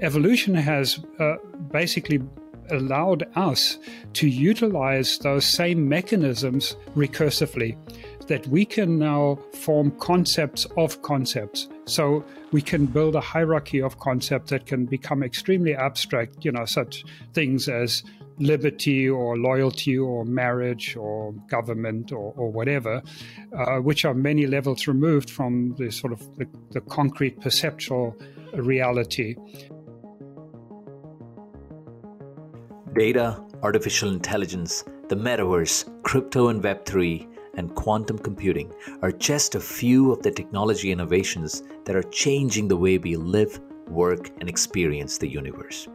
evolution has uh, basically allowed us to utilize those same mechanisms recursively that we can now form concepts of concepts. So we can build a hierarchy of concepts that can become extremely abstract, you know, such things as liberty or loyalty or marriage or government or, or whatever, uh, which are many levels removed from the sort of the, the concrete perceptual reality. Data, artificial intelligence, the metaverse, crypto and Web3, and quantum computing are just a few of the technology innovations that are changing the way we live, work, and experience the universe.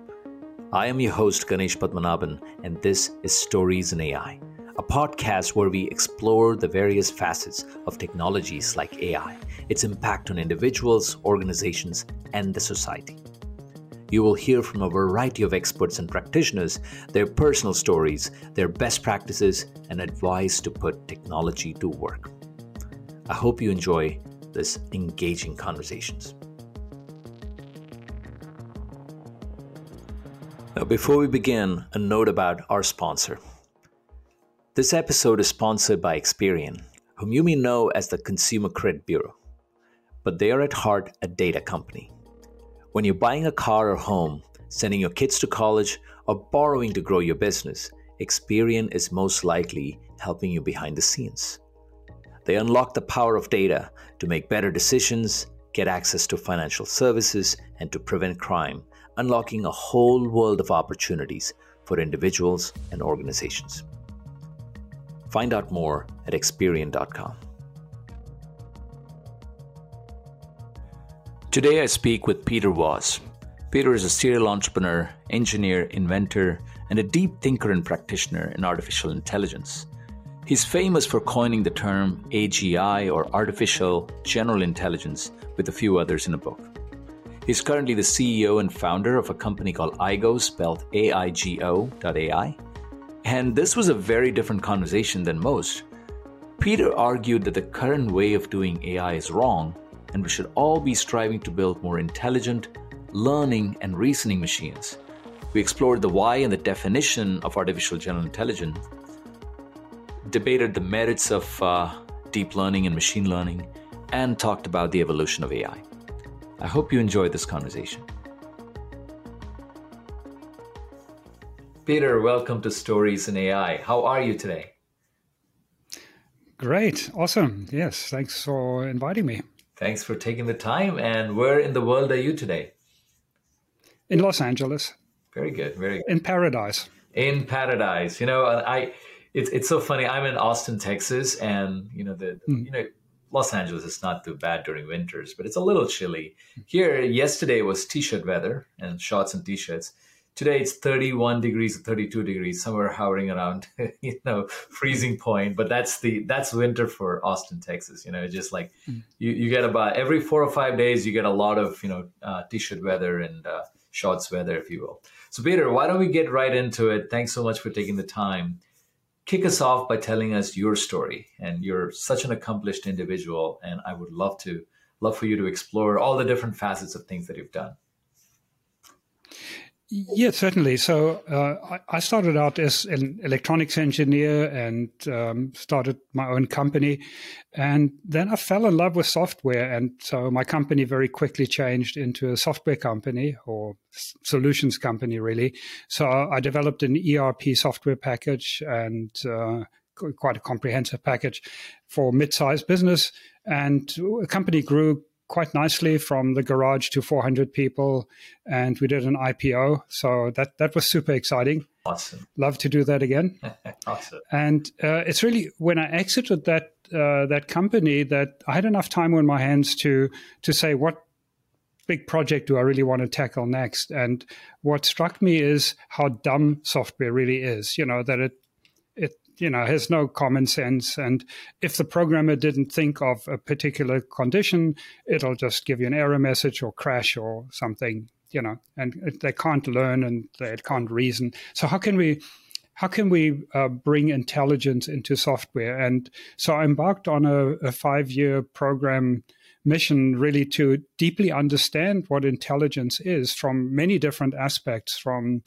I am your host, Ganesh Padmanabhan, and this is Stories in AI, a podcast where we explore the various facets of technologies like AI, its impact on individuals, organizations, and the society. You will hear from a variety of experts and practitioners their personal stories, their best practices, and advice to put technology to work. I hope you enjoy this engaging conversations. Now, before we begin, a note about our sponsor. This episode is sponsored by Experian, whom you may know as the Consumer Credit Bureau, but they are at heart a data company. When you're buying a car or home, sending your kids to college, or borrowing to grow your business, Experian is most likely helping you behind the scenes. They unlock the power of data to make better decisions, get access to financial services, and to prevent crime, unlocking a whole world of opportunities for individuals and organizations. Find out more at Experian.com. Today I speak with Peter Voss. Peter is a serial entrepreneur, engineer, inventor, and a deep thinker and practitioner in artificial intelligence. He's famous for coining the term AGI or artificial general intelligence with a few others in a book. He's currently the CEO and founder of a company called AIGO, spelled A I G O.ai. And this was a very different conversation than most. Peter argued that the current way of doing AI is wrong and we should all be striving to build more intelligent, learning, and reasoning machines. We explored the why and the definition of artificial general intelligence, debated the merits of uh, deep learning and machine learning, and talked about the evolution of AI. I hope you enjoyed this conversation. Peter, welcome to Stories in AI. How are you today? Great. Awesome. Yes. Thanks for inviting me. Thanks for taking the time. And where in the world are you today? In Los Angeles. Very good. Very good. In paradise. In paradise. You know, I it's it's so funny. I'm in Austin, Texas, and you know the mm. you know Los Angeles is not too bad during winters, but it's a little chilly. Here, yesterday was t-shirt weather and shorts and t-shirts. Today it's 31 degrees or 32 degrees, somewhere hovering around, you know, freezing point. But that's the that's winter for Austin, Texas. You know, just like mm. you, you get about every four or five days, you get a lot of you know uh, t-shirt weather and uh, shorts weather, if you will. So, Peter, why don't we get right into it? Thanks so much for taking the time. Kick us off by telling us your story. And you're such an accomplished individual, and I would love to love for you to explore all the different facets of things that you've done. Yeah, certainly. So uh, I started out as an electronics engineer and um, started my own company. And then I fell in love with software. And so my company very quickly changed into a software company or solutions company, really. So I developed an ERP software package and uh, quite a comprehensive package for mid-sized business. And the company grew quite nicely from the garage to 400 people, and we did an IPO. So that that was super exciting. Awesome. Love to do that again. awesome. And uh, it's really when I exited that uh, that company that I had enough time on my hands to to say what big project do I really want to tackle next? And what struck me is how dumb software really is. You know that it you know has no common sense. And if the programmer didn't think of a particular condition it'll just give you an error message or crash or something you know and they can't learn and they can't reason. So how can we how can we uh, bring intelligence into software? And so i embarked on a, a five year program mission really to deeply understand what intelligence is from many different aspects, from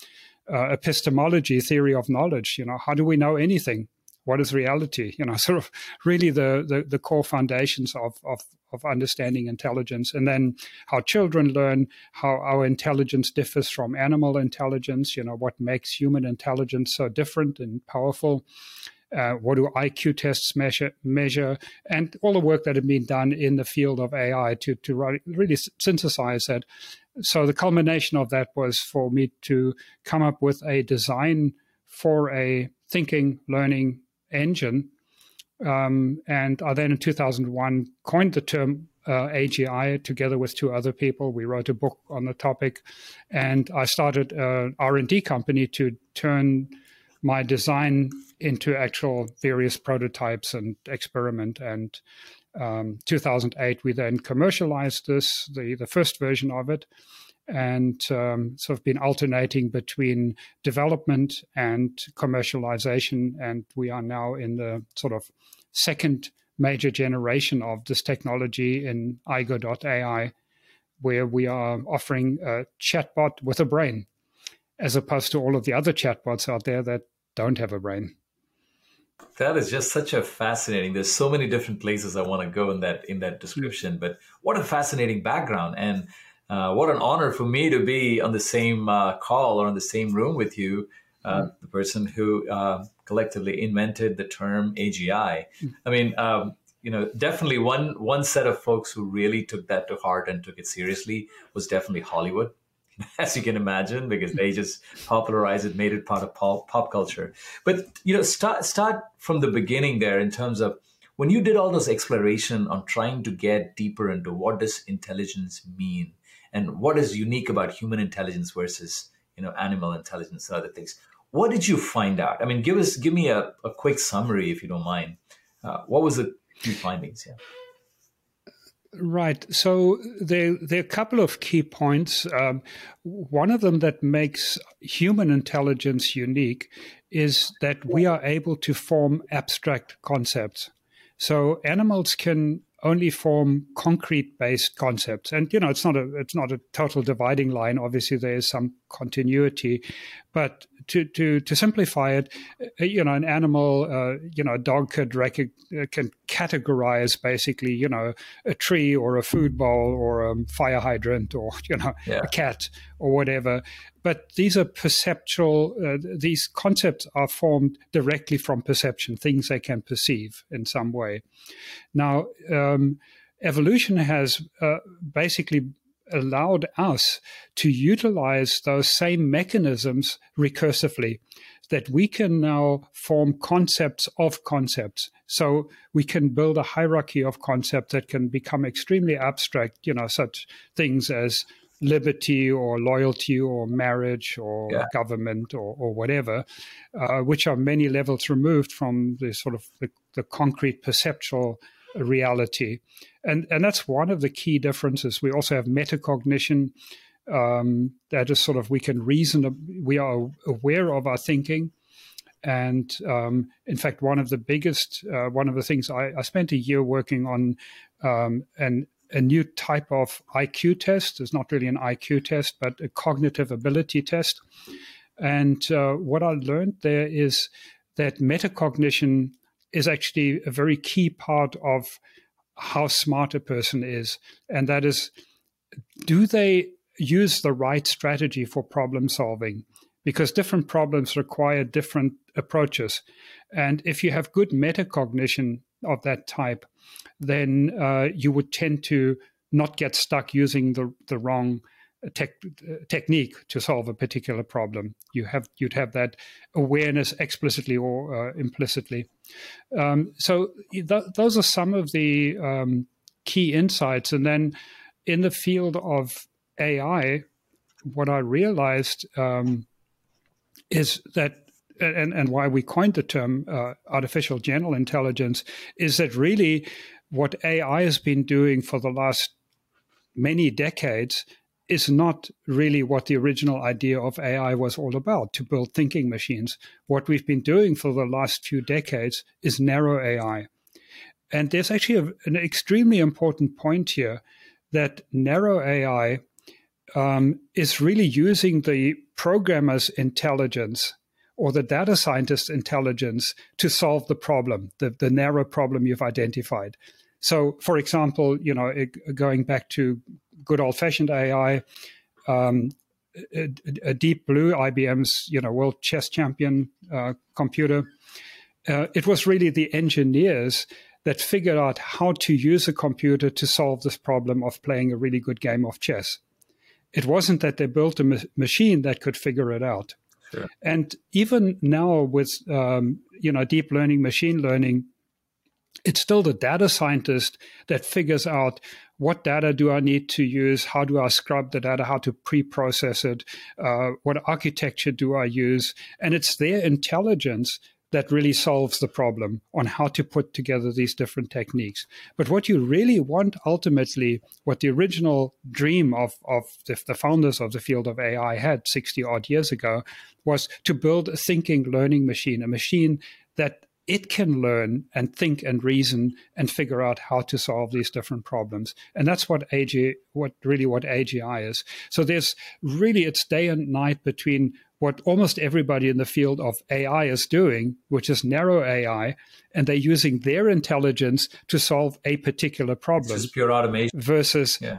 uh, epistemology, theory of knowledge. You know, how do we know anything? What is reality? You know, sort of really the the, the core foundations of, of of understanding intelligence, and then how children learn, how our intelligence differs from animal intelligence. You know, what makes human intelligence so different and powerful. Uh, what do IQ tests measure, measure, and all the work that had been done in the field of AI to to really synthesize that so the culmination of that was for me to come up with a design for a thinking learning engine. Um, and I then in 2001 coined the term uh, AGI together with two other people. We wrote a book on the topic, and I started an R&D company to turn my design into actual various prototypes and experiment. And um, 2008, we then commercialized this, the, the first version of it, and um, sort of been alternating between development and commercialization. And we are now in the sort of second major generation of this technology in Aigo.ai, where we are offering a chatbot with a brain, as opposed to all of the other chatbots out there that don't have a brain. That is just such a fascinating. There's so many different places I want to go in that in that hmm. description, but what a fascinating background and uh, what an honor for me to be on the same uh, call or in the same room with you, uh, mm. the person who uh, collectively invented the term AGI. Mm. I mean, um, you know, definitely one one set of folks who really took that to heart and took it seriously was definitely Hollywood as you can imagine, because they just popularized it, made it part of pop, pop culture. But you know, start start from the beginning there in terms of when you did all those exploration on trying to get deeper into what does intelligence mean and what is unique about human intelligence versus you know animal intelligence and other things. What did you find out? I mean, give us give me a, a quick summary if you don't mind. Uh, what was the key findings? Yeah. Right. So there, there are a couple of key points. Um, one of them that makes human intelligence unique is that we are able to form abstract concepts. So animals can only form concrete based concepts and you know it's not a it's not a total dividing line obviously there is some continuity but to to to simplify it, uh, you know, an animal, uh, you know, a dog could rec- uh, can categorize basically, you know, a tree or a food bowl or a fire hydrant or you know yeah. a cat or whatever. But these are perceptual. Uh, these concepts are formed directly from perception, things they can perceive in some way. Now. Um, evolution has uh, basically allowed us to utilize those same mechanisms recursively that we can now form concepts of concepts. So we can build a hierarchy of concepts that can become extremely abstract, you know, such things as liberty or loyalty or marriage or yeah. government or, or whatever, uh, which are many levels removed from the sort of the, the concrete perceptual reality. And, and that's one of the key differences. We also have metacognition. Um, that is sort of we can reason, we are aware of our thinking. And um, in fact, one of the biggest, uh, one of the things I, I, spent a year working on um, an, a new type of IQ test. It's not really an IQ test, but a cognitive ability test. And uh, what I learned there is that metacognition is actually a very key part of how smart a person is. And that is, do they use the right strategy for problem solving? Because different problems require different approaches. And if you have good metacognition of that type, then uh, you would tend to not get stuck using the, the wrong tech, technique to solve a particular problem. You have you'd have that awareness explicitly or uh, implicitly. Um, so th- those are some of the um, key insights. And then in the field of AI, what I realized um, is that. And, and why we coined the term uh, artificial general intelligence is that really what AI has been doing for the last many decades is not really what the original idea of AI was all about to build thinking machines. What we've been doing for the last few decades is narrow AI. And there's actually a, an extremely important point here that narrow AI um, is really using the programmer's intelligence or the data scientist's intelligence to solve the problem, the, the narrow problem you've identified. So, for example, you know, going back to good old-fashioned AI, um, a, a, Deep Blue, IBM's you know world chess champion uh, computer, uh, it was really the engineers that figured out how to use a computer to solve this problem of playing a really good game of chess. It wasn't that they built a ma- machine that could figure it out. Sure. And even now, with um, you know deep learning, machine learning, it's still the data scientist that figures out what data do I need to use? How do I scrub the data? How to pre-process it? Uh, what architecture do I use? And it's their intelligence that really solves the problem on how to put together these different techniques. But what you really want ultimately, what the original dream of, of the, the founders of the field of AI had 60 odd years ago, was to build a thinking learning machine, a machine that it can learn and think and reason and figure out how to solve these different problems. And that's what AG, what really what AGI is. So there's really it's day and night between what almost everybody in the field of AI is doing, which is narrow AI, and they're using their intelligence to solve a particular problem. This is pure automation versus yeah.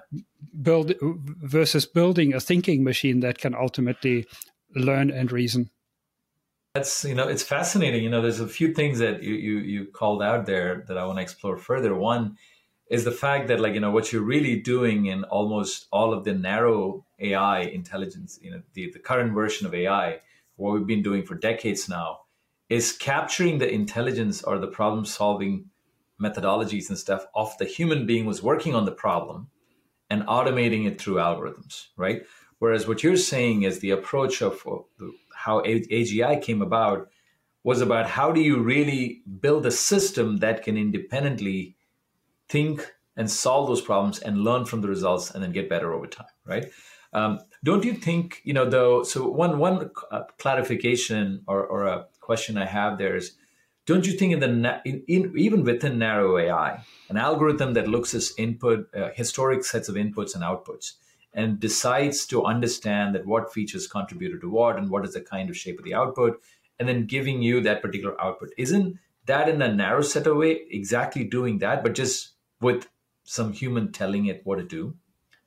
build versus building a thinking machine that can ultimately learn and reason. That's you know it's fascinating. You know, there's a few things that you you, you called out there that I want to explore further. One is the fact that like you know what you're really doing in almost all of the narrow AI intelligence, you know, the, the current version of AI, what we've been doing for decades now, is capturing the intelligence or the problem solving methodologies and stuff of the human being was working on the problem and automating it through algorithms, right? Whereas what you're saying is the approach of how AGI came about was about how do you really build a system that can independently think and solve those problems and learn from the results and then get better over time, right? Um, don't you think, you know, though? So one one uh, clarification or, or a question I have there is, don't you think in the in, in, even within narrow AI, an algorithm that looks at input uh, historic sets of inputs and outputs and decides to understand that what features contributed to what and what is the kind of shape of the output, and then giving you that particular output, isn't that in a narrow set of way exactly doing that, but just with some human telling it what to do?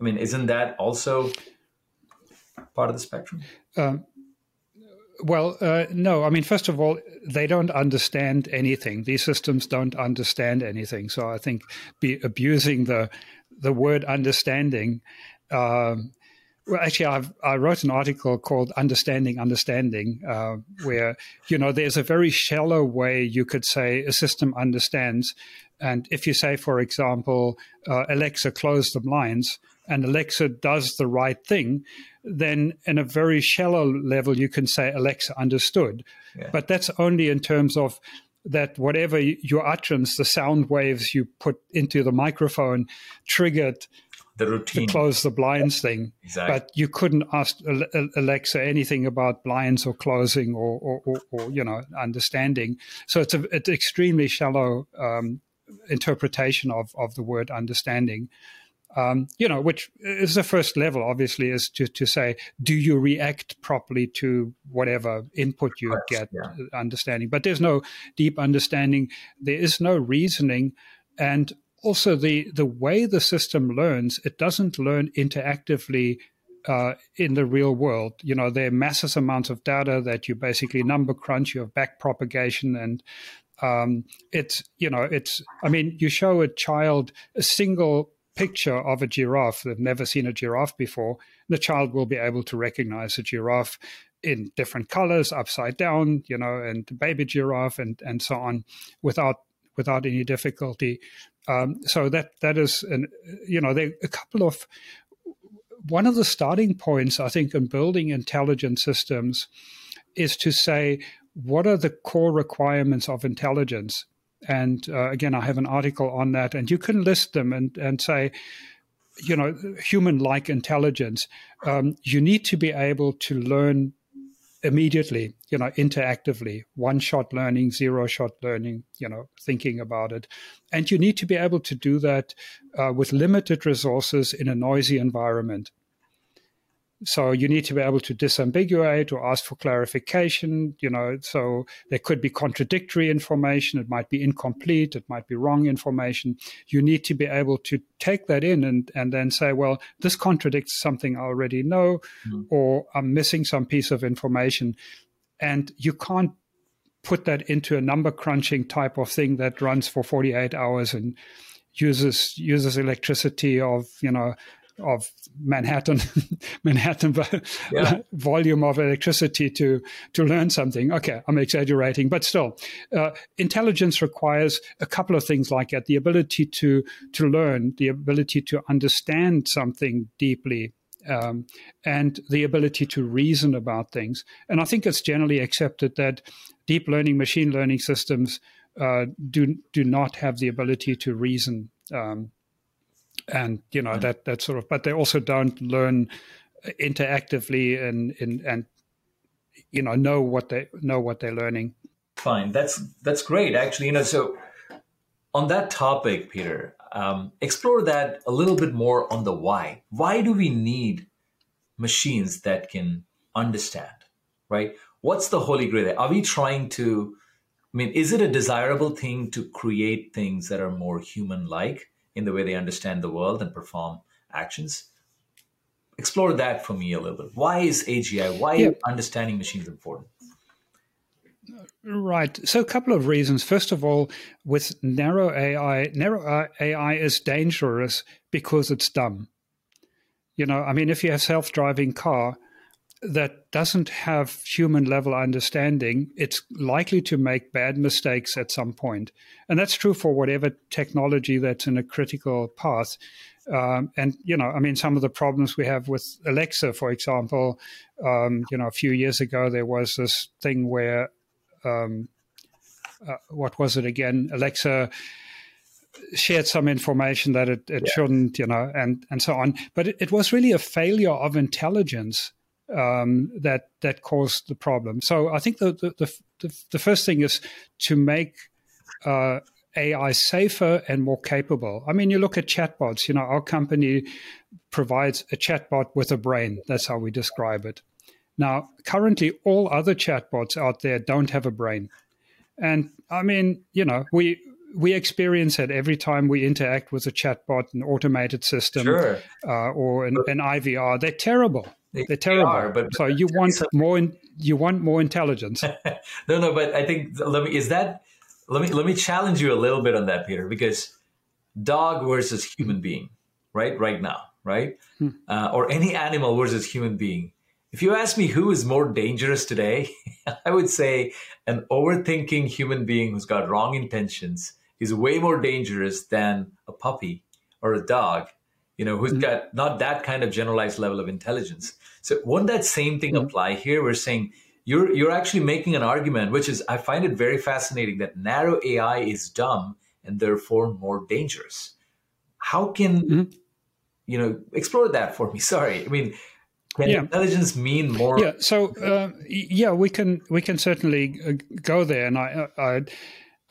I mean, isn't that also part of the spectrum? Um, well, uh, no. I mean, first of all, they don't understand anything. These systems don't understand anything. So I think be abusing the the word understanding. Um, well, actually, I've, i wrote an article called "Understanding Understanding," uh, where you know there's a very shallow way you could say a system understands, and if you say, for example, uh, Alexa, close the blinds, and Alexa does the right thing, then in a very shallow level, you can say Alexa understood. Yeah. But that's only in terms of that whatever your utterance, the sound waves you put into the microphone triggered the routine to close the blinds thing. Exactly. But you couldn't ask Alexa anything about blinds or closing or, or, or, or you know understanding. So it's a it's extremely shallow um, interpretation of of the word understanding. Um, you know, which is the first level, obviously, is to, to say, do you react properly to whatever input you get, yeah. understanding? But there's no deep understanding. There is no reasoning. And also, the, the way the system learns, it doesn't learn interactively uh, in the real world. You know, there are massive amounts of data that you basically number crunch, you have back propagation, and um, it's, you know, it's, I mean, you show a child a single picture of a giraffe, they've never seen a giraffe before, the child will be able to recognize a giraffe in different colors, upside down, you know, and baby giraffe and, and so on without without any difficulty. Um, so that that is, an, you know, there a couple of one of the starting points I think in building intelligent systems is to say what are the core requirements of intelligence and uh, again, I have an article on that, and you can list them and, and say, you know, human like intelligence. Um, you need to be able to learn immediately, you know, interactively, one shot learning, zero shot learning, you know, thinking about it. And you need to be able to do that uh, with limited resources in a noisy environment. So you need to be able to disambiguate or ask for clarification, you know, so there could be contradictory information, it might be incomplete, it might be wrong information. You need to be able to take that in and, and then say, well, this contradicts something I already know, mm-hmm. or I'm missing some piece of information. And you can't put that into a number crunching type of thing that runs for 48 hours and uses uses electricity of you know of Manhattan, Manhattan yeah. volume of electricity to to learn something. Okay, I'm exaggerating, but still, uh, intelligence requires a couple of things like that: the ability to to learn, the ability to understand something deeply, um, and the ability to reason about things. And I think it's generally accepted that deep learning, machine learning systems uh, do do not have the ability to reason. Um, and you know that that sort of but they also don't learn interactively and and and you know know what they know what they're learning. Fine. That's that's great actually. You know so on that topic peter um, explore that a little bit more on the why. Why do we need machines that can understand right? What's the holy grail are we trying to i mean is it a desirable thing to create things that are more human like in the way they understand the world and perform actions. Explore that for me a little bit. Why is AGI, why yeah. understanding machines important? Right. So, a couple of reasons. First of all, with narrow AI, narrow uh, AI is dangerous because it's dumb. You know, I mean, if you have self-driving car, that doesn't have human level understanding, it's likely to make bad mistakes at some point. And that's true for whatever technology that's in a critical path. Um, and, you know, I mean, some of the problems we have with Alexa, for example, um, you know, a few years ago, there was this thing where, um, uh, what was it again? Alexa shared some information that it, it yeah. shouldn't, you know, and, and so on. But it, it was really a failure of intelligence um, that that caused the problem. So I think the the, the, the first thing is to make uh, AI safer and more capable. I mean, you look at chatbots. You know, our company provides a chatbot with a brain. That's how we describe it. Now, currently, all other chatbots out there don't have a brain, and I mean, you know, we we experience it every time we interact with a chatbot, an automated system, sure. uh, or an, an, IVR. They're terrible. They, are terrible. They are, but, so you want more. You want more intelligence. no, no, but I think let me is that let me let me challenge you a little bit on that, Peter, because dog versus human being, right? Right now, right? Hmm. Uh, or any animal versus human being. If you ask me who is more dangerous today, I would say an overthinking human being who's got wrong intentions is way more dangerous than a puppy or a dog you know, who's mm-hmm. got not that kind of generalized level of intelligence. So won't that same thing mm-hmm. apply here? We're saying you're you're actually making an argument, which is I find it very fascinating that narrow AI is dumb and therefore more dangerous. How can mm-hmm. you know explore that for me? Sorry, I mean. Can yeah. intelligence mean more? Yeah. So uh, yeah, we can we can certainly uh, go there, and I, I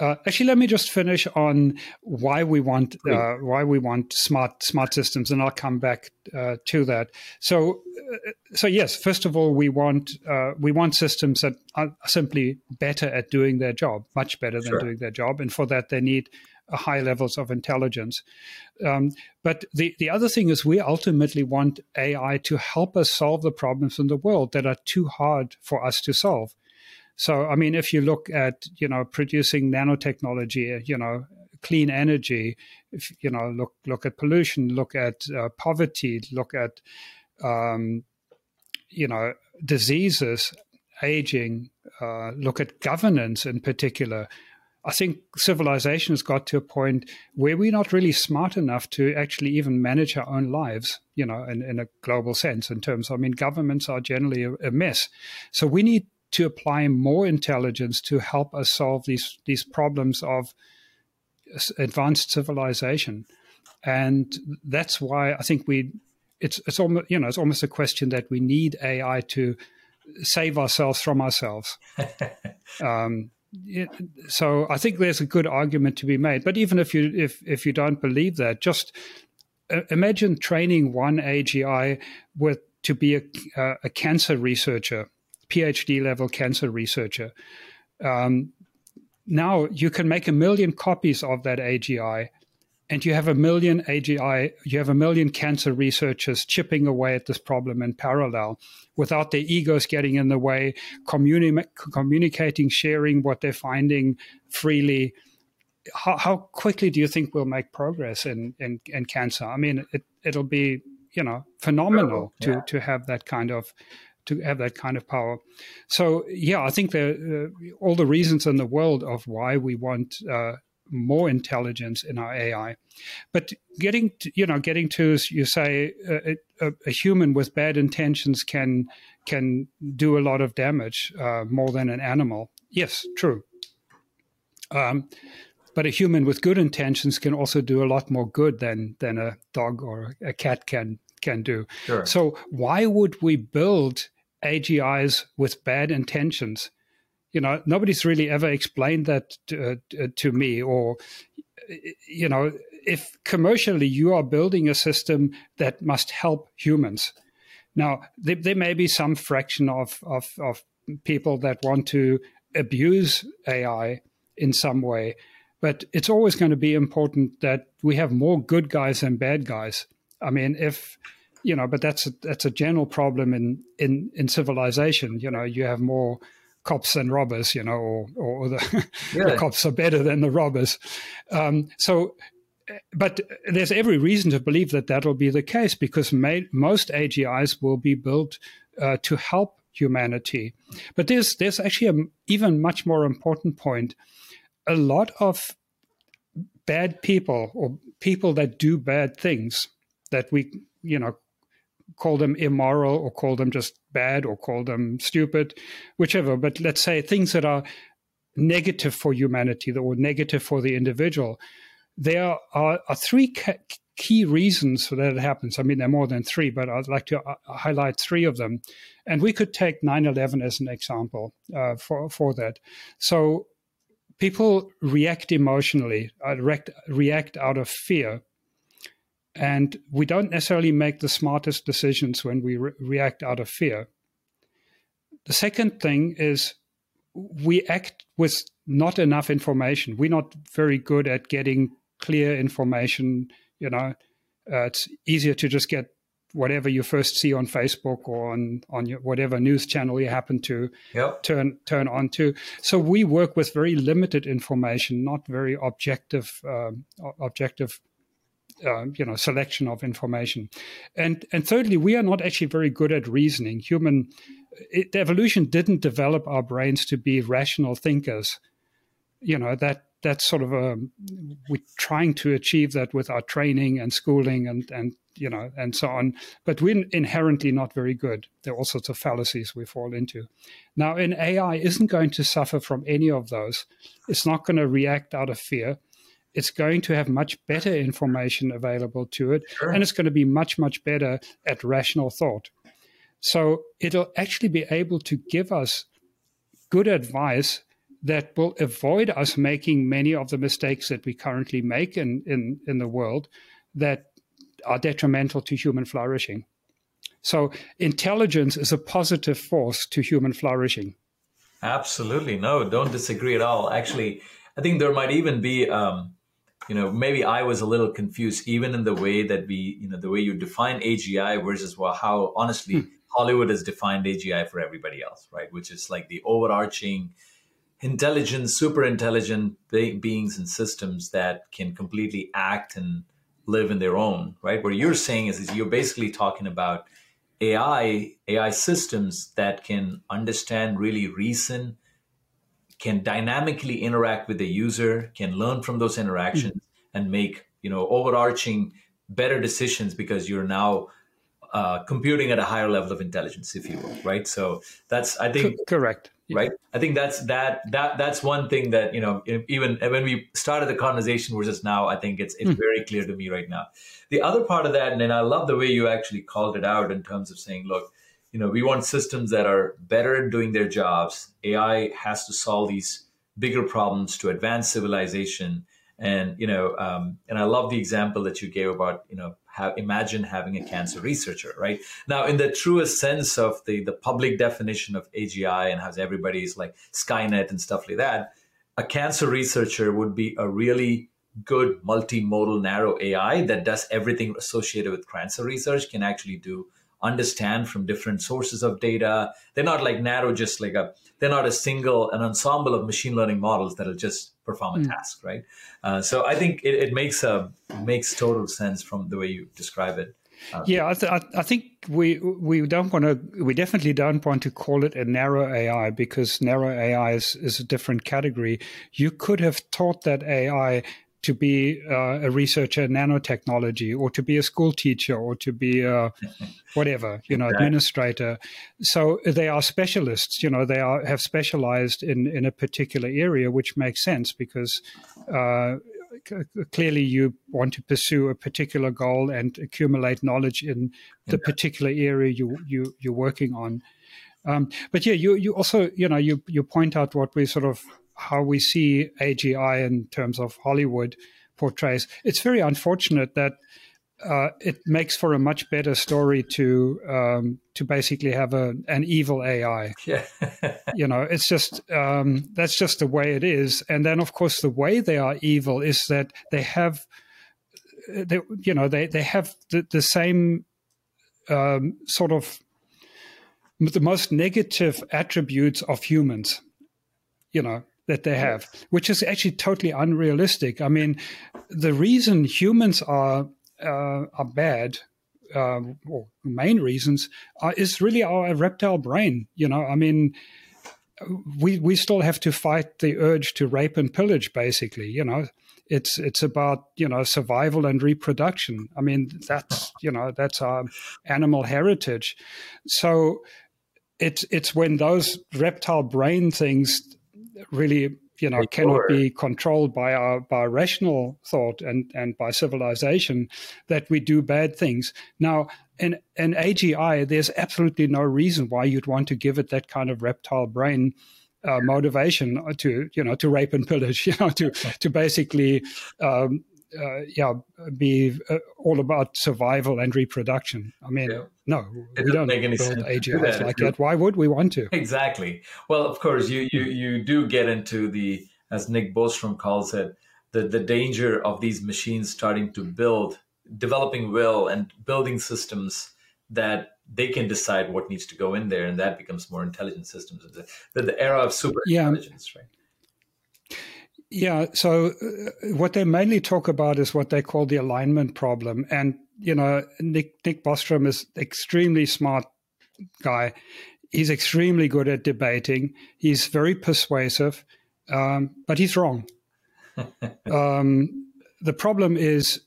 uh, actually, let me just finish on why we want uh, why we want smart smart systems, and I'll come back uh, to that. So, uh, so yes, first of all, we want uh, we want systems that are simply better at doing their job, much better than sure. doing their job, and for that they need high levels of intelligence. Um, but the, the other thing is, we ultimately want AI to help us solve the problems in the world that are too hard for us to solve. So, I mean, if you look at, you know, producing nanotechnology, you know, clean energy, if, you know, look, look at pollution, look at uh, poverty, look at, um, you know, diseases, aging, uh, look at governance in particular. I think civilization has got to a point where we're not really smart enough to actually even manage our own lives, you know, in, in a global sense, in terms, I mean, governments are generally a, a mess. So we need to apply more intelligence to help us solve these these problems of advanced civilization, and that's why I think we it's it's almost you know it's almost a question that we need AI to save ourselves from ourselves. um, it, so I think there's a good argument to be made. But even if you if if you don't believe that, just uh, imagine training one AGI with to be a, uh, a cancer researcher, PhD level cancer researcher. Um, now you can make a million copies of that AGI and you have a million AGI, you have a million cancer researchers chipping away at this problem in parallel without their egos getting in the way, communi- communicating, sharing what they're finding freely. How, how, quickly do you think we'll make progress in, in, in cancer? I mean, it, it'll be, you know, phenomenal yeah. to, to have that kind of to have that kind of power. So yeah, I think there uh, all the reasons in the world of why we want uh, more intelligence in our AI. But getting to, you know getting to as you say a, a, a human with bad intentions can can do a lot of damage uh, more than an animal. Yes, true. Um, but a human with good intentions can also do a lot more good than than a dog or a cat can can do. Sure. So why would we build AGIs with bad intentions? you know nobody's really ever explained that to, uh, to me or you know if commercially you are building a system that must help humans now there, there may be some fraction of, of, of people that want to abuse ai in some way but it's always going to be important that we have more good guys than bad guys i mean if you know but that's a, that's a general problem in in in civilization you know you have more cops and robbers, you know, or, or the, the cops are better than the robbers. Um, so, but there's every reason to believe that that'll be the case because may, most AGIs will be built uh, to help humanity. But there's there's actually an even much more important point. A lot of bad people or people that do bad things that we you know call them immoral or call them just bad or call them stupid, whichever. But let's say things that are negative for humanity that or negative for the individual. There are, are three key reasons for that it happens. I mean, there are more than three, but I'd like to uh, highlight three of them. And we could take 9 11 as an example uh, for, for that. So people react emotionally, uh, react, react out of fear and we don't necessarily make the smartest decisions when we re- react out of fear. The second thing is we act with not enough information. We're not very good at getting clear information. You know, uh, it's easier to just get whatever you first see on Facebook or on on your, whatever news channel you happen to yep. turn turn on to. So we work with very limited information, not very objective um, objective uh, you know selection of information. And and thirdly we are not actually very good at reasoning. Human it, evolution didn't develop our brains to be rational thinkers. You know that that's sort of a we're trying to achieve that with our training and schooling and and you know and so on. But we're inherently not very good. There are all sorts of fallacies we fall into. Now an ai isn't going to suffer from any of those. It's not going to react out of fear it's going to have much better information available to it, sure. and it's going to be much, much better at rational thought. So it'll actually be able to give us good advice that will avoid us making many of the mistakes that we currently make in, in, in the world that are detrimental to human flourishing. So intelligence is a positive force to human flourishing. Absolutely. No, don't disagree at all. Actually, I think there might even be um, you know, maybe I was a little confused, even in the way that we, you know, the way you define AGI versus well, how honestly hmm. Hollywood has defined AGI for everybody else, right? Which is like the overarching intelligent, super intelligent be- beings and systems that can completely act and live in their own, right? What you're saying is, is you're basically talking about AI, AI systems that can understand, really reason, can dynamically interact with the user, can learn from those interactions mm-hmm. and make, you know, overarching better decisions because you're now uh, computing at a higher level of intelligence, if you will, right? So that's, I think, correct, right? I think that's that that that's one thing that you know, even when we started the conversation versus now, I think it's it's mm. very clear to me right now. The other part of that, and I love the way you actually called it out in terms of saying, look, you know, we want systems that are better at doing their jobs. AI has to solve these bigger problems to advance civilization. And you know, um, and I love the example that you gave about you know, have, imagine having a cancer researcher, right? Now, in the truest sense of the the public definition of AGI and how everybody's like Skynet and stuff like that, a cancer researcher would be a really good multimodal narrow AI that does everything associated with cancer research, can actually do understand from different sources of data. They're not like narrow, just like a, they're not a single, an ensemble of machine learning models that'll just perform a mm. task, right? Uh, so I think it, it, makes a, makes total sense from the way you describe it. Uh, yeah, I, th- I, think we we don't want to. We definitely don't want to call it a narrow AI because narrow AI is, is a different category. You could have taught that AI to be uh, a researcher in nanotechnology or to be a school teacher or to be a whatever you know exactly. administrator. So they are specialists you know they are have specialized in in a particular area which makes sense because uh, clearly you want to pursue a particular goal and accumulate knowledge in the particular area you you you're working on. Um, but yeah you you also you know you you point out what we sort of how we see AGI in terms of Hollywood portrays. It's very unfortunate that uh, it makes for a much better story to um, to basically have a, an evil AI. Yeah. you know, it's just um, that's just the way it is. And then, of course, the way they are evil is that they have, they, you know, they they have the, the same um, sort of the most negative attributes of humans. You know, that they have, which is actually totally unrealistic. I mean, the reason humans are uh, are bad, uh, or main reasons, are, is really our reptile brain. You know, I mean, we we still have to fight the urge to rape and pillage. Basically, you know, it's it's about you know survival and reproduction. I mean, that's you know that's our animal heritage. So. It's it's when those reptile brain things really you know cannot be controlled by our by rational thought and and by civilization that we do bad things. Now in in agi there's absolutely no reason why you'd want to give it that kind of reptile brain uh, motivation to you know to rape and pillage you know to to basically um, uh, yeah, be uh, all about survival and reproduction. I mean, yeah. no, it we don't make any build AGIs like that. Why would we want to? Exactly. Well, of course, you you you do get into the, as Nick Bostrom calls it, the the danger of these machines starting to build, developing will and building systems that they can decide what needs to go in there, and that becomes more intelligent systems. The, the, the era of super yeah. intelligence, right? Yeah. So uh, what they mainly talk about is what they call the alignment problem. And, you know, Nick, Nick Bostrom is extremely smart guy. He's extremely good at debating. He's very persuasive, um, but he's wrong. um, the problem is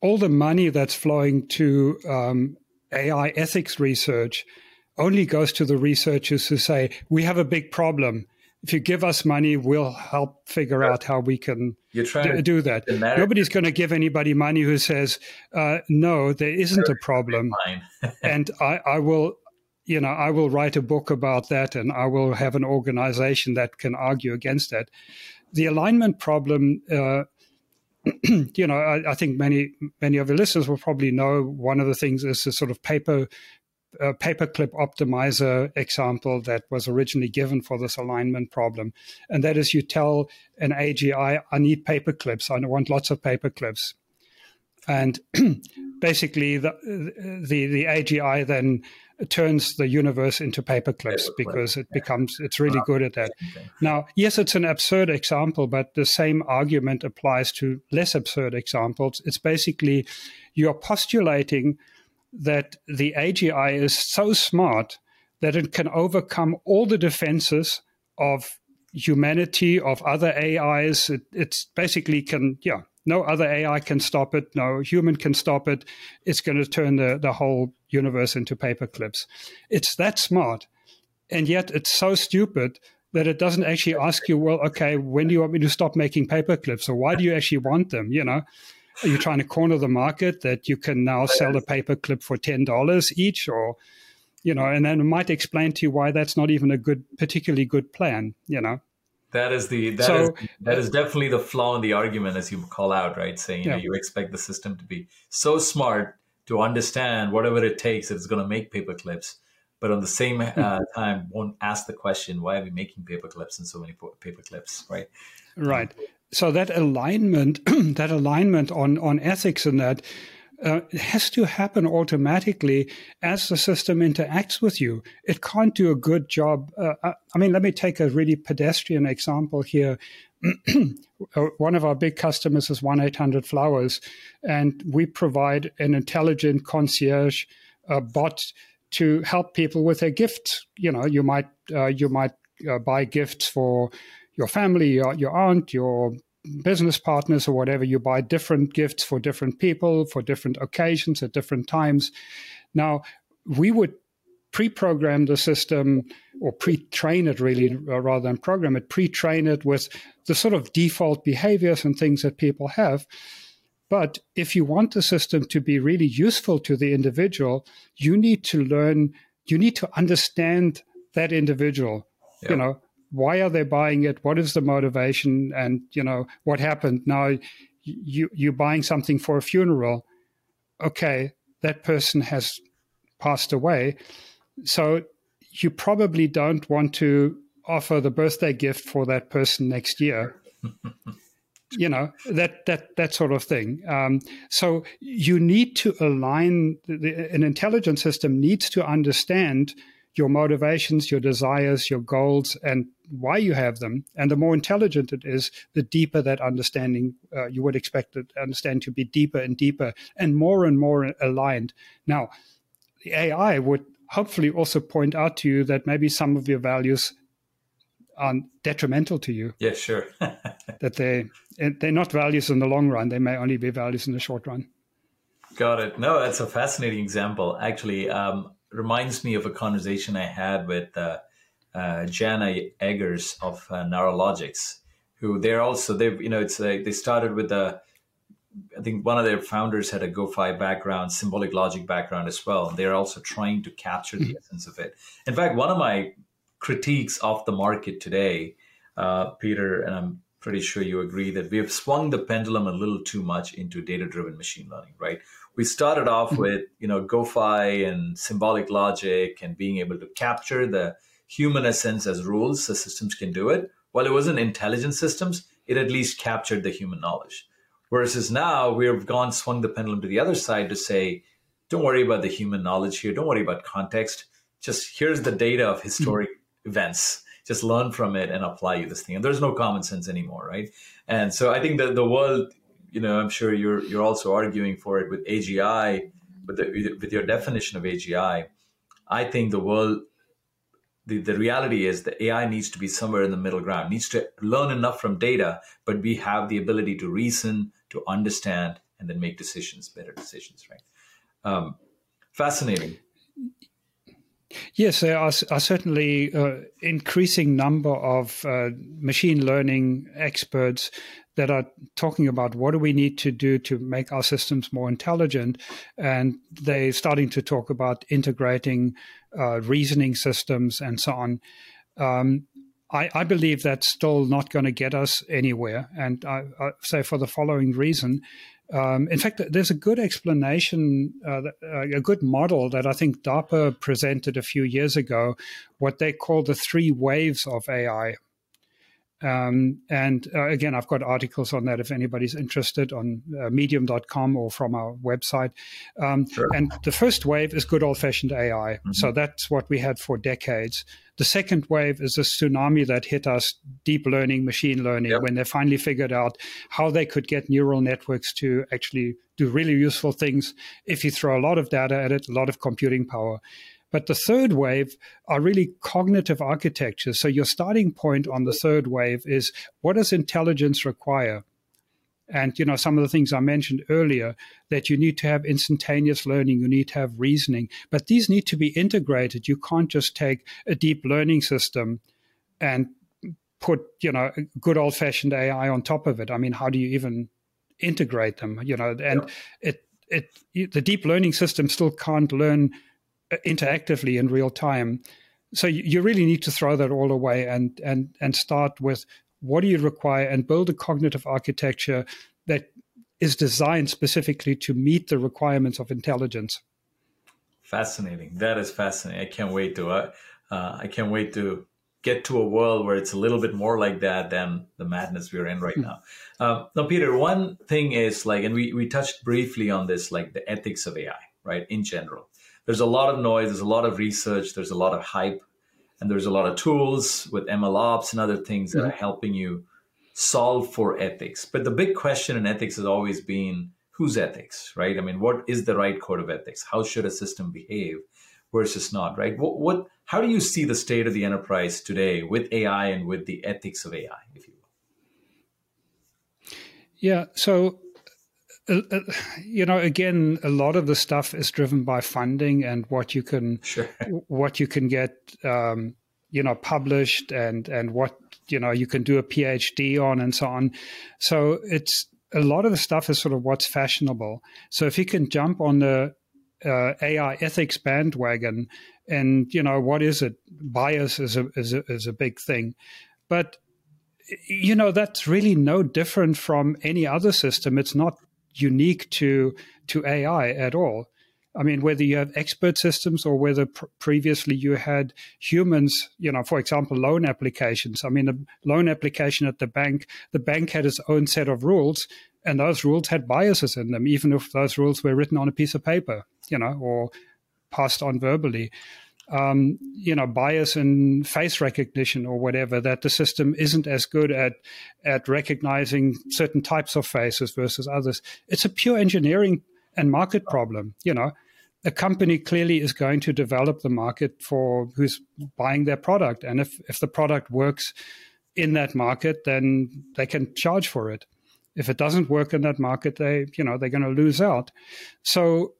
all the money that's flowing to um, AI ethics research only goes to the researchers who say, we have a big problem if you give us money, we'll help figure out how we can do, do, that. Nobody's going to give anybody money who says, uh, no, there isn't a problem. and I, I, will, you know, I will write a book about that and I will have an organization that can argue against that. The alignment problem, uh, you know, I, I, think many many of your listeners will probably know one of the things is the sort of paper a paperclip optimizer example that was originally given for this alignment problem. And that is you tell an AGI, I need paperclips, I want lots of paperclips. And basically, the, the, the AGI then turns the universe into paperclips because it becomes it's really ah, good at that. Now, yes, it's an absurd example, but the same argument applies to less absurd examples. It's basically you're postulating that the AGI is so smart that it can overcome all the defenses of humanity, of other AIs. It, it's basically can, yeah, no other AI can stop it. No human can stop it. It's going to turn the, the whole universe into paperclips. It's that smart. And yet it's so stupid that it doesn't actually ask you, well, okay, when do you want me to stop making paperclips? Or why do you actually want them? You know? Are trying to corner the market that you can now sell a paper clip for ten dollars each, or you know, and then it might explain to you why that's not even a good, particularly good plan, you know. That is the that so, is, that is definitely the flaw in the argument, as you call out, right? Saying you yeah. know you expect the system to be so smart to understand whatever it takes it's going to make paper clips, but on the same uh, hmm. time won't ask the question why are we making paper clips and so many paper clips, right? Right. So that alignment, that alignment on on ethics and that uh, has to happen automatically as the system interacts with you. It can't do a good job. Uh, uh I mean, let me take a really pedestrian example here. Uh, one of our big customers is 1 800 Flowers, and we provide an intelligent concierge uh, bot to help people with their gifts. You know, you might uh, you might buy gifts for your family, your, your aunt, your business partners or whatever, you buy different gifts for different people for different occasions at different times. Now, we would pre program the system or pre train it really uh, rather than program it, pre train it with the sort of default behaviors and things that people have. But if you want the system to be really useful to the individual, you need to learn, you need to understand that individual. You know, why are they buying it? What is the motivation? And you know what happened? Now you you're buying something for a funeral. Okay, that person has passed away, so you probably don't want to offer the birthday gift for that person next year. you know that that that sort of thing. Um, so you need to align. The, an intelligent system needs to understand your motivations, your desires, your goals, and why you have them. And the more intelligent it is, the deeper that understanding uh, you would expect it understand to be deeper and deeper and more and more aligned. Now, the AI would hopefully also point out to you that maybe some of your values are detrimental to you. Yeah, sure. that they they're not values in the long run; they may only be values in the short run. Got it. No, that's a fascinating example. Actually, um, reminds me of a conversation I had with uh, uh, Jana Eggers of uh, Nara Logics, who they're also they you know it's like they started with a I think one of their founders had a GOFAI background, symbolic logic background as well. They're also trying to capture the mm-hmm. essence of it. In fact, one of my critiques of the market today, uh, Peter, and I'm pretty sure you agree that we have swung the pendulum a little too much into data-driven machine learning, right? We started off mm-hmm. with you know GOFAI and symbolic logic and being able to capture the human essence as rules. The systems can do it. While it wasn't intelligent systems, it at least captured the human knowledge. Versus now we have gone swung the pendulum to the other side to say, don't worry about the human knowledge here. Don't worry about context. Just here's the data of historic mm-hmm. events. Just learn from it and apply you this thing. And there's no common sense anymore, right? And so I think that the world you know, I'm sure you're you're also arguing for it with AGI, with the, with your definition of AGI. I think the world, the, the reality is the AI needs to be somewhere in the middle ground, needs to learn enough from data, but we have the ability to reason, to understand, and then make decisions, better decisions, right? Um, fascinating. Yes, there are, are certainly uh, increasing number of uh, machine learning experts that are talking about what do we need to do to make our systems more intelligent, and they're starting to talk about integrating uh, reasoning systems and so on. Um, I, I, believe that's still not going to get us anywhere, and I, I say for the following reason. Um, in fact, there's a good explanation, uh, uh a good model that I think DARPA presented a few years ago, what they call the three waves of AI. Um, and uh, again, I've got articles on that if anybody's interested on uh, medium.com or from our website. Um, sure. And the first wave is good old fashioned AI. Mm-hmm. So that's what we had for decades. The second wave is a tsunami that hit us deep learning, machine learning, yep. when they finally figured out how they could get neural networks to actually do really useful things if you throw a lot of data at it, a lot of computing power. But the third wave are really cognitive architectures. So your starting point on the third wave is what does intelligence require? And you know some of the things I mentioned earlier that you need to have instantaneous learning, you need to have reasoning, but these need to be integrated. You can't just take a deep learning system and put you know good old fashioned AI on top of it. I mean, how do you even integrate them? You know, and yeah. it it the deep learning system still can't learn interactively in real time. So you, you really need to throw that all away and and and start with what do you require and build a cognitive architecture that is designed specifically to meet the requirements of intelligence. Fascinating. That is fascinating. I can't wait to. Uh, uh, I can't wait to get to a world where it's a little bit more like that than the madness we're in right hmm. now. Uh, now, Peter, one thing is like, and we we touched briefly on this, like the ethics of AI, right? In general, there's a lot of noise, there's a lot of research, there's a lot of hype, and there's a lot of tools with MLOps and other things that mm-hmm. are helping you solve for ethics. But the big question in ethics has always been whose ethics, right? I mean, what is the right code of ethics? How should a system behave versus not, right? What, what how do you see the state of the enterprise today with AI and with the ethics of AI, if you will? Yeah, so you know again a lot of the stuff is driven by funding and what you can sure. what you can get um, you know published and and what you know you can do a phd on and so on so it's a lot of the stuff is sort of what's fashionable. So if you can jump on the uh, AI ethics bandwagon, and you know what is it? Bias is a is a, is a big thing, but you know that's really no different from any other system. It's not unique to to AI at all. I mean, whether you have expert systems or whether pr- previously you had humans, you know, for example, loan applications. I mean, a loan application at the bank, the bank had its own set of rules, and those rules had biases in them, even if those rules were written on a piece of paper, you know, or passed on verbally. Um, you know, bias in face recognition or whatever, that the system isn't as good at at recognizing certain types of faces versus others. It's a pure engineering and market problem. You know, a company clearly is going to develop the market for who's buying their product. And if, if the product works in that market, then they can charge for it. If it doesn't work in that market, they, you know, they're going to lose out. So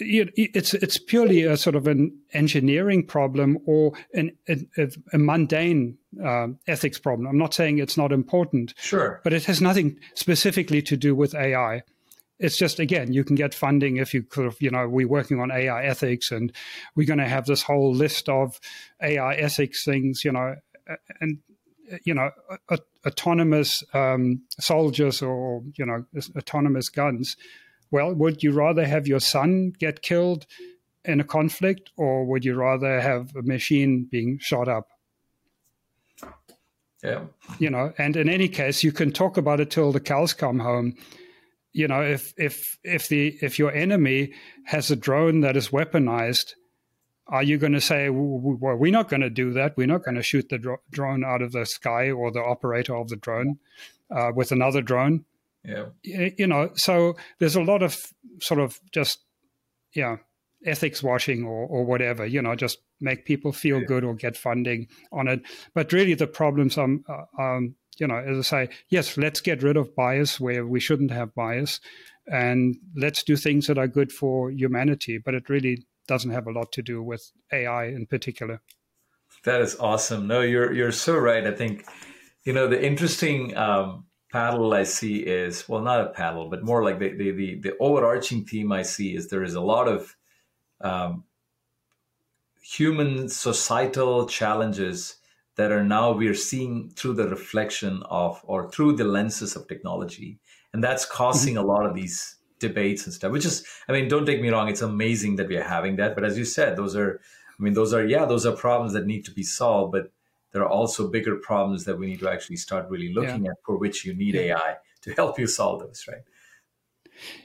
it's it's purely a sort of an engineering problem or an, a, a mundane uh, ethics problem. I'm not saying it's not important, sure, but it has nothing specifically to do with AI it's just again you can get funding if you of you know we're working on AI ethics and we're going to have this whole list of AI ethics things you know and you know autonomous um, soldiers or you know autonomous guns. Well, would you rather have your son get killed in a conflict, or would you rather have a machine being shot up? Yeah. You know, and in any case, you can talk about it till the cows come home you know, if if if the if your enemy has a drone that is weaponized, are you going to say, well, we're not going to do that. We're not going to shoot the dro- drone out of the sky or the operator of the drone uh, with another drone? Yeah. You know, so there's a lot of sort of just, yeah, ethics washing or, or whatever, you know, just make people feel yeah. good or get funding on it. But really the problems are, um, uh, um, you know, as I say, yes, let's get rid of bias where we shouldn't have bias, and let's do things that are good for humanity. But it really doesn't have a lot to do with AI in particular. That is awesome. No, you're you're so right. I think, you know, the interesting um, paddle I see is well, not a paddle, but more like the the the, the overarching theme I see is there is a lot of um, human societal challenges that are now we are seeing through the reflection of or through the lenses of technology and that's causing mm-hmm. a lot of these debates and stuff which is i mean don't take me wrong it's amazing that we are having that but as you said those are i mean those are yeah those are problems that need to be solved but there are also bigger problems that we need to actually start really looking yeah. at for which you need ai to help you solve those right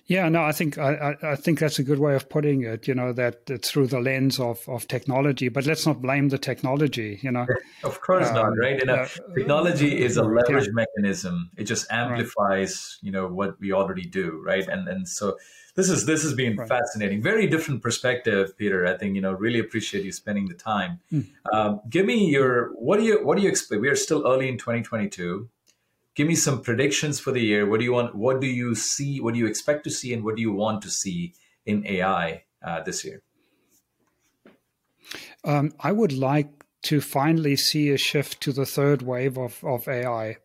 yeah, no, I think I, I think that's a good way of putting it. You know that it's through the lens of, of technology, but let's not blame the technology. You know, of course um, not, right? You know, uh, technology is a leverage yeah. mechanism. It just amplifies, right. you know, what we already do, right? And and so this is this has been right. fascinating. Very different perspective, Peter. I think you know really appreciate you spending the time. Mm. Um, give me your what do you what do you expect? We are still early in 2022 give me some predictions for the year. What do you want? What do you see? What do you expect to see, and what do you want to see in AI uh, this year? Um, I would like to finally see a shift to the third wave of of AI.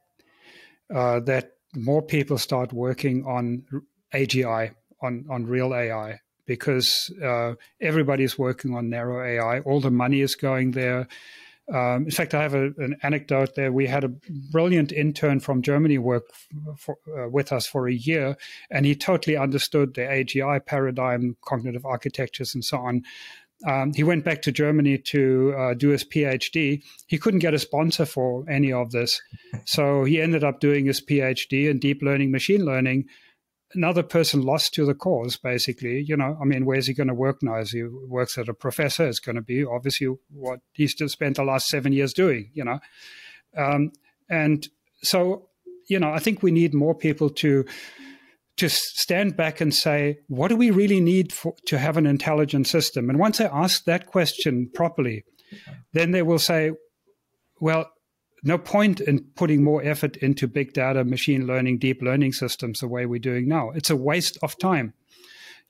Uh, that more people start working on AGI, on on real AI, because uh, everybody's working on narrow AI. All the money is going there. Um, in fact, I have a, an anecdote there. We had a brilliant intern from Germany work for, uh, with us for a year, and he totally understood the AGI paradigm, cognitive architectures, and so on. Um, he went back to Germany to uh, do his PhD. He couldn't get a sponsor for any of this. So he ended up doing his PhD in deep learning, machine learning. Another person lost to the cause, basically. You know, I mean, where's he going to work now? As he works at a professor, it's going to be obviously what he's just spent the last seven years doing, you know. Um, and so, you know, I think we need more people to to stand back and say, what do we really need for, to have an intelligent system? And once they ask that question properly, then they will say, well, no point in putting more effort into big data, machine learning, deep learning systems the way we're doing now. It's a waste of time.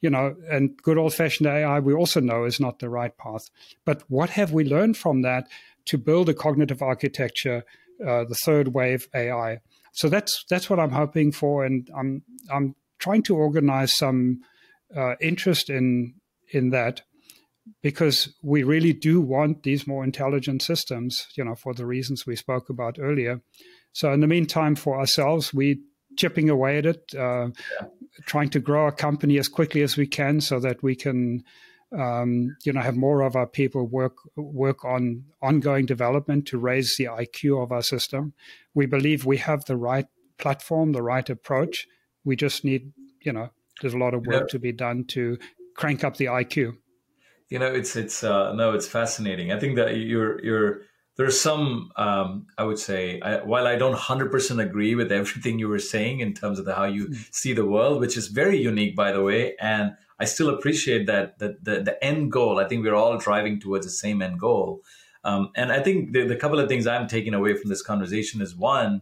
You know, and good old fashioned AI, we also know is not the right path. But what have we learned from that to build a cognitive architecture, uh, the third wave AI? So that's that's what I'm hoping for, and I'm I'm trying to organize some uh, interest in in that because we really do want these more intelligent systems, you know, for the reasons we spoke about earlier. So in the meantime, for ourselves, we chipping away at it, uh, yeah. trying to grow our company as quickly as we can, so that we can, um, you know, have more of our people work work on ongoing development to raise the IQ of our system. We believe we have the right platform, the right approach, we just need, you know, there's a lot of work yeah. to be done to crank up the IQ. You know, it's it's uh, no, it's fascinating. I think that you're you're there's some um, I would say I, while I don't hundred percent agree with everything you were saying in terms of the, how you mm. see the world, which is very unique by the way, and I still appreciate that the, the, the end goal. I think we're all driving towards the same end goal. Um, and I think the, the couple of things I'm taking away from this conversation is one,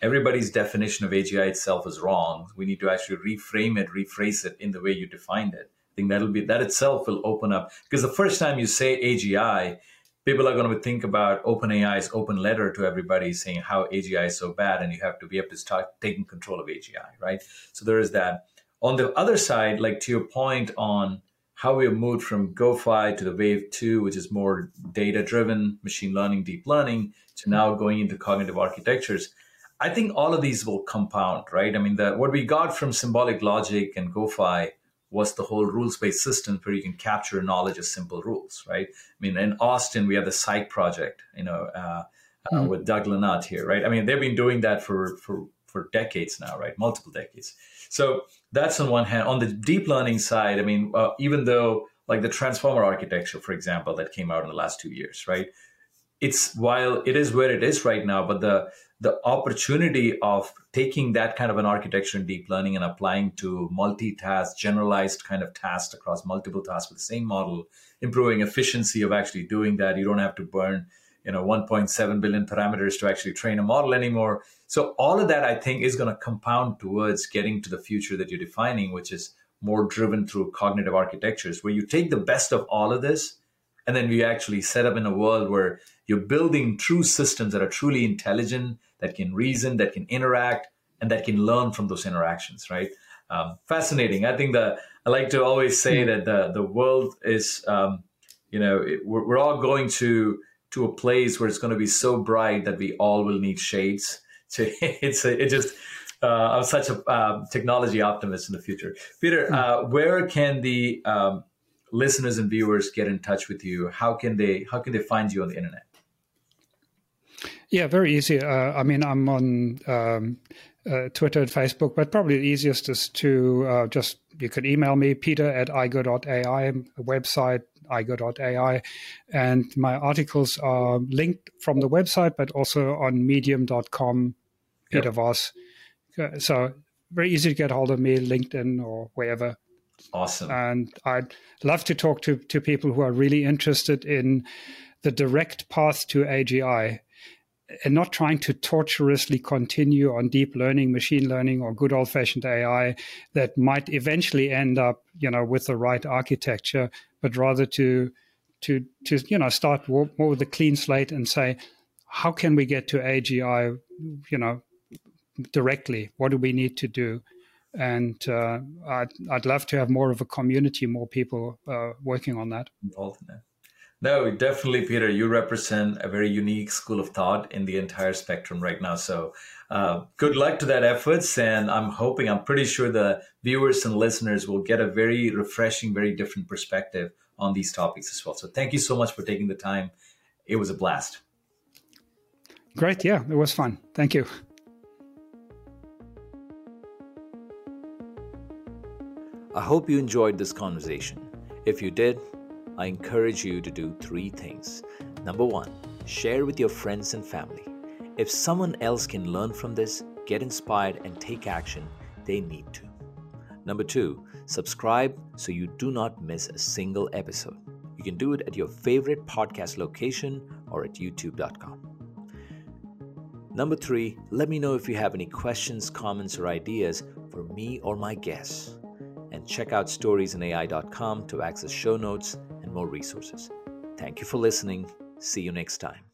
everybody's definition of AGI itself is wrong. We need to actually reframe it, rephrase it in the way you defined it. Think that'll be that itself will open up because the first time you say AGI, people are going to think about OpenAI's open letter to everybody saying how AGI is so bad, and you have to be able to start taking control of AGI, right? So there is that. On the other side, like to your point on how we have moved from GOFAI to the Wave 2, which is more data driven, machine learning, deep learning, to now going into cognitive architectures I think all of these will compound, right? I mean, the, what we got from symbolic logic and GOFAI was the whole rules-based system where you can capture knowledge as simple rules, right? I mean, in Austin, we have the Cyc project, you know, uh, mm-hmm. uh, with Doug Lenat here, right? I mean, they've been doing that for for for decades now, right? Multiple decades. So that's on one hand. On the deep learning side, I mean, uh, even though like the transformer architecture, for example, that came out in the last two years, right? It's while it is where it is right now, but the the opportunity of taking that kind of an architecture in deep learning and applying to multitask, generalized kind of tasks across multiple tasks with the same model, improving efficiency of actually doing that. You don't have to burn, you know, 1.7 billion parameters to actually train a model anymore. So all of that, I think, is going to compound towards getting to the future that you're defining, which is more driven through cognitive architectures, where you take the best of all of this, and then we actually set up in a world where you're building true systems that are truly intelligent that can reason, that can interact, and that can learn from those interactions, right? Um, fascinating. I think that I like to always say mm. that the the world is, um, you know, it, we're, we're all going to to a place where it's going to be so bright that we all will need shades. So it's a, it just. Uh, I'm such a uh, technology optimist in the future. Peter, hmm. uh, where can the um, listeners and viewers get in touch with you? How can they how can they find you on the internet? Yeah, very easy. Uh, I mean, I'm on um, uh, Twitter and Facebook, but probably the easiest is to uh, just you can email me peter at aigo.ai, website aigo.ai, and my articles are linked from the website, but also on medium.com. Peter yep. Voss. So very easy to get hold of me, LinkedIn or wherever. Awesome. And I'd love to talk to to people who are really interested in the direct path to AGI and not trying to torturously continue on deep learning, machine learning, or good old fashioned AI that might eventually end up, you know, with the right architecture, but rather to to to you know start more with a clean slate and say, how can we get to AGI, you know, directly? What do we need to do? and uh, I'd, I'd love to have more of a community, more people uh, working on that. Involved in that. No, definitely, Peter. You represent a very unique school of thought in the entire spectrum right now. So, uh, good luck to that efforts, and I'm hoping, I'm pretty sure the viewers and listeners will get a very refreshing, very different perspective on these topics as well. So, thank you so much for taking the time. It was a blast. Great. Yeah, it was fun. Thank you. I hope you enjoyed this conversation. If you did, I encourage you to do three things. Number one, share with your friends and family. If someone else can learn from this, get inspired, and take action, they need to. Number two, subscribe so you do not miss a single episode. You can do it at your favorite podcast location or at youtube.com. Number three, let me know if you have any questions, comments, or ideas for me or my guests. And check out storiesinai.com to access show notes more resources. Thank you for listening. See you next time.